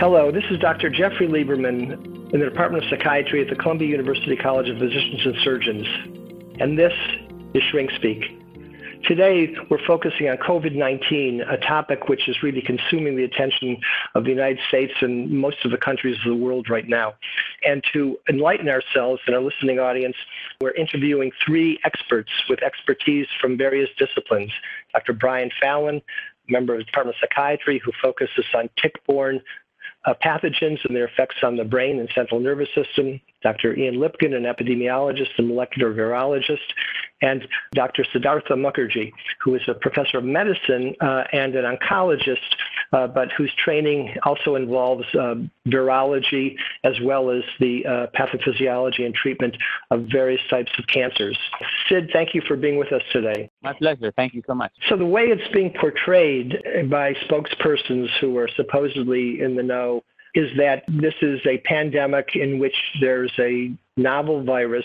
Hello, this is Dr. Jeffrey Lieberman in the Department of Psychiatry at the Columbia University College of Physicians and Surgeons, and this is Shrink Speak. Today, we're focusing on COVID 19, a topic which is really consuming the attention of the United States and most of the countries of the world right now. And to enlighten ourselves and our listening audience, we're interviewing three experts with expertise from various disciplines Dr. Brian Fallon, member of the Department of Psychiatry, who focuses on tick borne uh, pathogens and their effects on the brain and central nervous system, Dr. Ian Lipkin, an epidemiologist and molecular virologist, and Dr. Siddhartha Mukherjee, who is a professor of medicine uh, and an oncologist, uh, but whose training also involves uh, virology as well as the uh, pathophysiology and treatment of various types of cancers. Sid, thank you for being with us today. My pleasure. Thank you so much. So, the way it's being portrayed by spokespersons who are supposedly in the know is that this is a pandemic in which there's a novel virus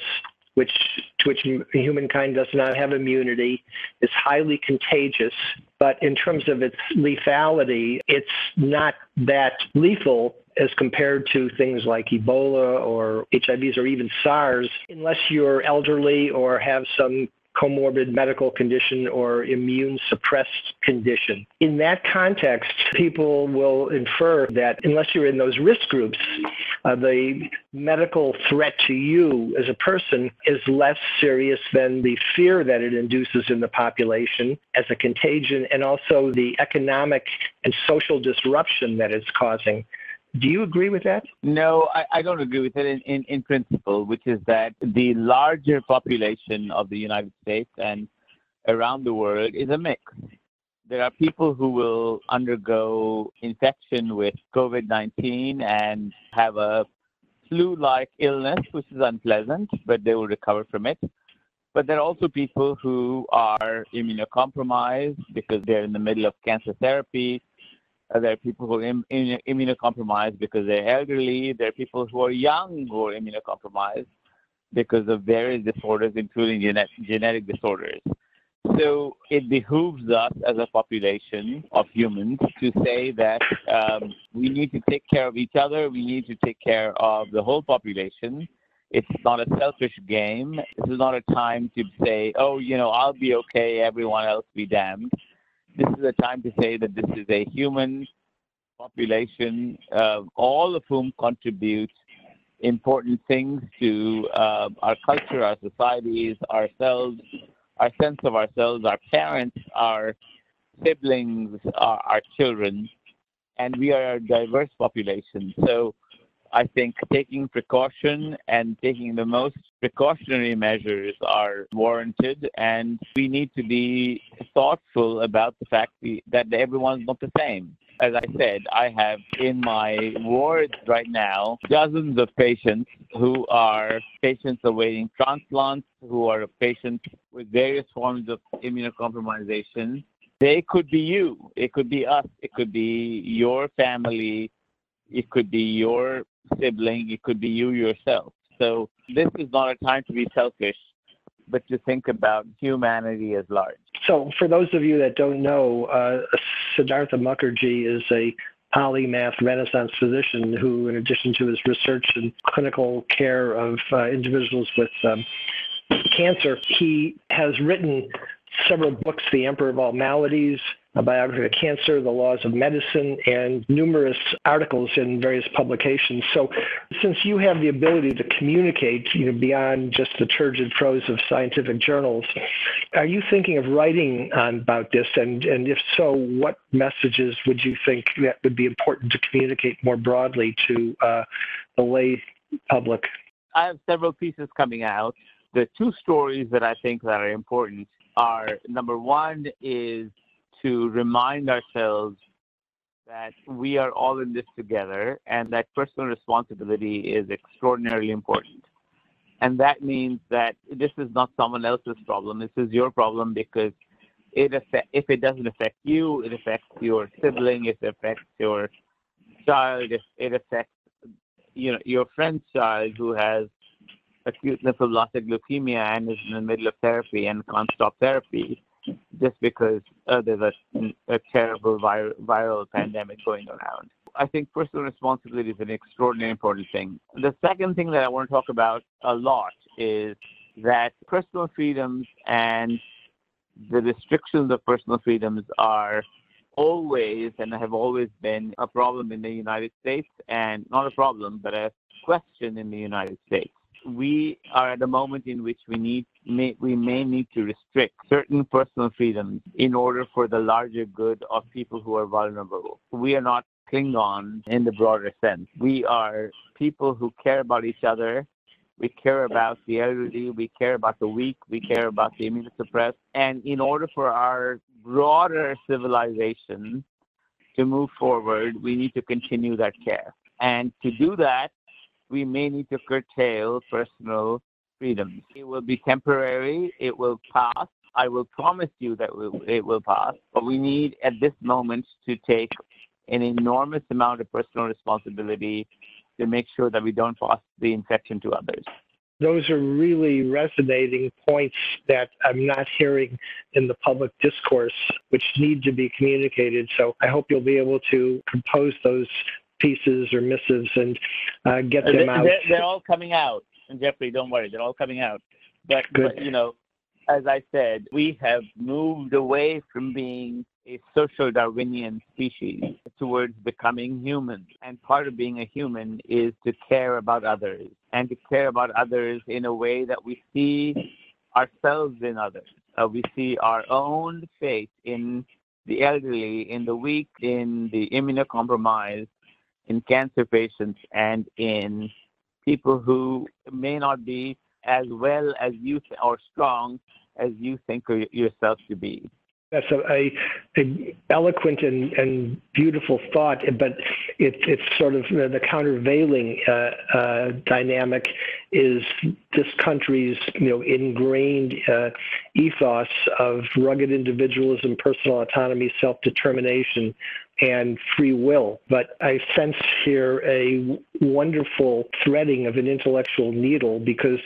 which to which humankind does not have immunity, is highly contagious, but in terms of its lethality, it's not that lethal as compared to things like Ebola or HIVs or even SARS, unless you're elderly or have some comorbid medical condition or immune suppressed condition. In that context, people will infer that unless you're in those risk groups, uh, the medical threat to you as a person is less serious than the fear that it induces in the population as a contagion and also the economic and social disruption that it's causing. Do you agree with that? No, I, I don't agree with it in, in, in, principle, which is that the larger population of the United States and around the world is a mix. There are people who will undergo infection with COVID 19 and have a flu like illness, which is unpleasant, but they will recover from it. But there are also people who are immunocompromised because they're in the middle of cancer therapy there are people who are Im- immunocompromised because they're elderly. There are people who are young who are immunocompromised because of various disorders, including genet- genetic disorders. So it behooves us as a population of humans to say that um, we need to take care of each other. We need to take care of the whole population. It's not a selfish game. This is not a time to say, oh, you know, I'll be okay, everyone else be damned this is a time to say that this is a human population, uh, all of whom contribute important things to uh, our culture, our societies, ourselves, our sense of ourselves, our parents, our siblings, our, our children, and we are a diverse population. So I think taking precaution and taking the most precautionary measures are warranted, and we need to be thoughtful about the fact that everyone's not the same. As I said, I have in my wards right now dozens of patients who are patients awaiting transplants, who are patients with various forms of immunocompromisation. They could be you, it could be us, it could be your family, it could be your sibling, it could be you yourself. So this is not a time to be selfish, but to think about humanity as large. So for those of you that don't know, uh, Siddhartha Mukherjee is a polymath Renaissance physician who, in addition to his research and clinical care of uh, individuals with um, cancer, he has written several books, The Emperor of All Maladies, a biography of cancer, the laws of medicine, and numerous articles in various publications. So, since you have the ability to communicate you know, beyond just the turgid prose of scientific journals, are you thinking of writing on, about this? And, and if so, what messages would you think that would be important to communicate more broadly to uh, the lay public? I have several pieces coming out. The two stories that I think that are important are number one is to remind ourselves that we are all in this together and that personal responsibility is extraordinarily important. And that means that this is not someone else's problem. This is your problem because it affect, if it doesn't affect you, it affects your sibling, it affects your child, it, affects you know your friend's child who has acute lymphoblastic leukemia and is in the middle of therapy and can't stop therapy just because uh, there's a, a terrible vir- viral pandemic going around. I think personal responsibility is an extraordinarily important thing. The second thing that I want to talk about a lot is that personal freedoms and the restrictions of personal freedoms are always and have always been a problem in the United States, and not a problem, but a question in the United States. We are at a moment in which we need may, we may need to restrict certain personal freedoms in order for the larger good of people who are vulnerable. We are not Klingon in the broader sense. We are people who care about each other we care about the elderly, we care about the weak, we care about the immunosuppressed. And in order for our broader civilization to move forward, we need to continue that care. And to do that, we may need to curtail personal freedoms. It will be temporary, it will pass. I will promise you that it will pass, but we need at this moment to take an enormous amount of personal responsibility to make sure that we don't pass the infection to others. Those are really resonating points that I'm not hearing in the public discourse, which need to be communicated. So I hope you'll be able to compose those pieces or missives and uh, get them out. They're, they're, all coming out. And Jeffrey, don't worry, they're all coming out. But, but you know, as I said, we have moved away from being a social Darwinian species towards becoming human. And part of being a human is to care about others and to care about others in a way that we see ourselves in others. Uh, we see our own faith in the elderly, in the weak, in the immunocompromised, in cancer patients, and in people who may not be as well as you or strong as you think yourself to be. That's a, a, a eloquent and, and, beautiful thought, but it, it's sort of the countervailing uh, uh, dynamic is this country's you know ingrained uh, ethos of rugged individualism, personal autonomy, self-determination, and free will. But I sense here a wonderful threading of an intellectual needle because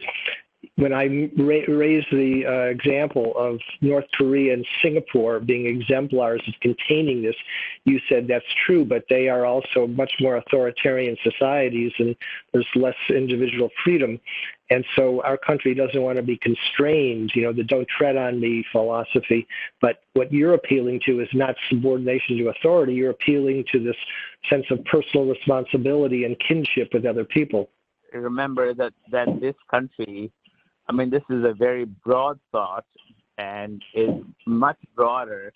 when I ra- raised the uh, example of North Korea and Singapore being exemplars of containing this, you said that's true, but they are also much more authoritarian societies and there's less individual freedom. And so our country doesn't want to be constrained, you know, the don't tread on me philosophy. But what you're appealing to is not subordination to authority, you're appealing to this sense of personal responsibility and kinship with other people. Remember that, that this country I mean, this is a very broad thought and is much broader.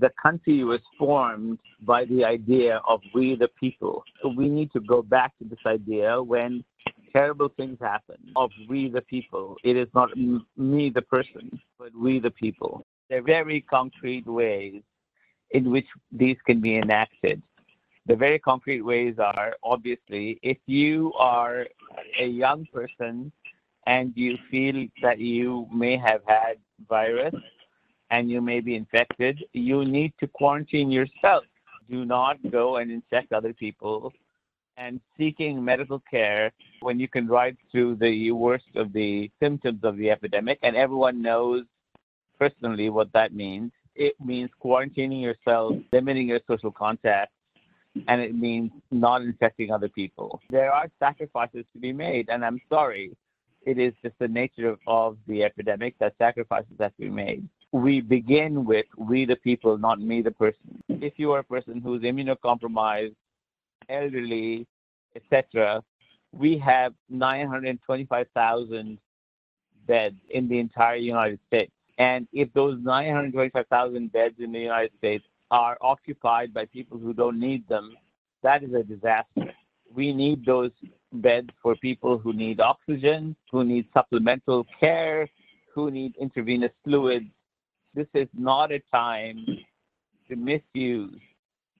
The country was formed by the idea of we the people. So we need to go back to this idea when terrible things happen of we the people. It is not me the person, but we the people. There are very concrete ways in which these can be enacted. The very concrete ways are obviously if you are a young person and you feel that you may have had virus and you may be infected, you need to quarantine yourself. Do not go and infect other people. And seeking medical care when you can ride through the worst of the symptoms of the epidemic, and everyone knows personally what that means. It means quarantining yourself, limiting your social contact, and it means not infecting other people. There are sacrifices to be made, and I'm sorry, it is just the nature of, the epidemic that sacrifices have to be made. We begin with we the people, not me the person. If you are a person who's immunocompromised, elderly, etc., we have 925,000 beds in the entire United States. And if those 925,000 beds in the United States are occupied by people who don't need them, that is a disaster. We need those beds for people who need oxygen, who need supplemental care, who need intravenous fluids. This is not a time to misuse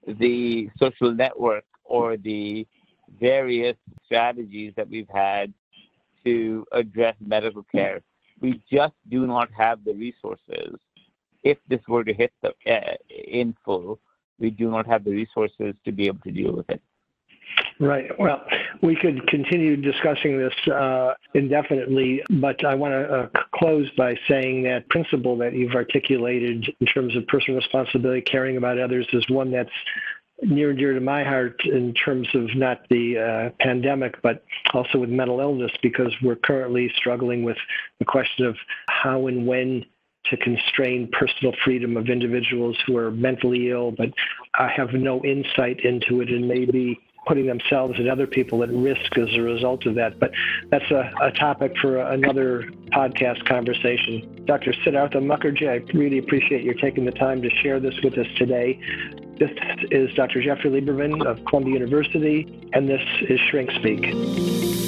the social network or the various strategies that we've had to address medical care. We just do not have the resources. If this were to hit the, uh, in full, we do not have the resources to be able to deal with it. Right. Well, we could continue discussing this uh, indefinitely, but I want to uh, close by saying that principle that you've articulated in terms of personal responsibility, caring about others, is one that's near and dear to my heart in terms of not the uh, pandemic, but also with mental illness, because we're currently struggling with the question of how and when to constrain personal freedom of individuals who are mentally ill but I have no insight into it and may be putting themselves and other people at risk as a result of that. But that's a, a topic for another podcast conversation. Dr. Siddhartha Mukherjee, I really appreciate you taking the time to share this with us today. This is Dr. Jeffrey Lieberman of Columbia University, and this is Shrink Speak.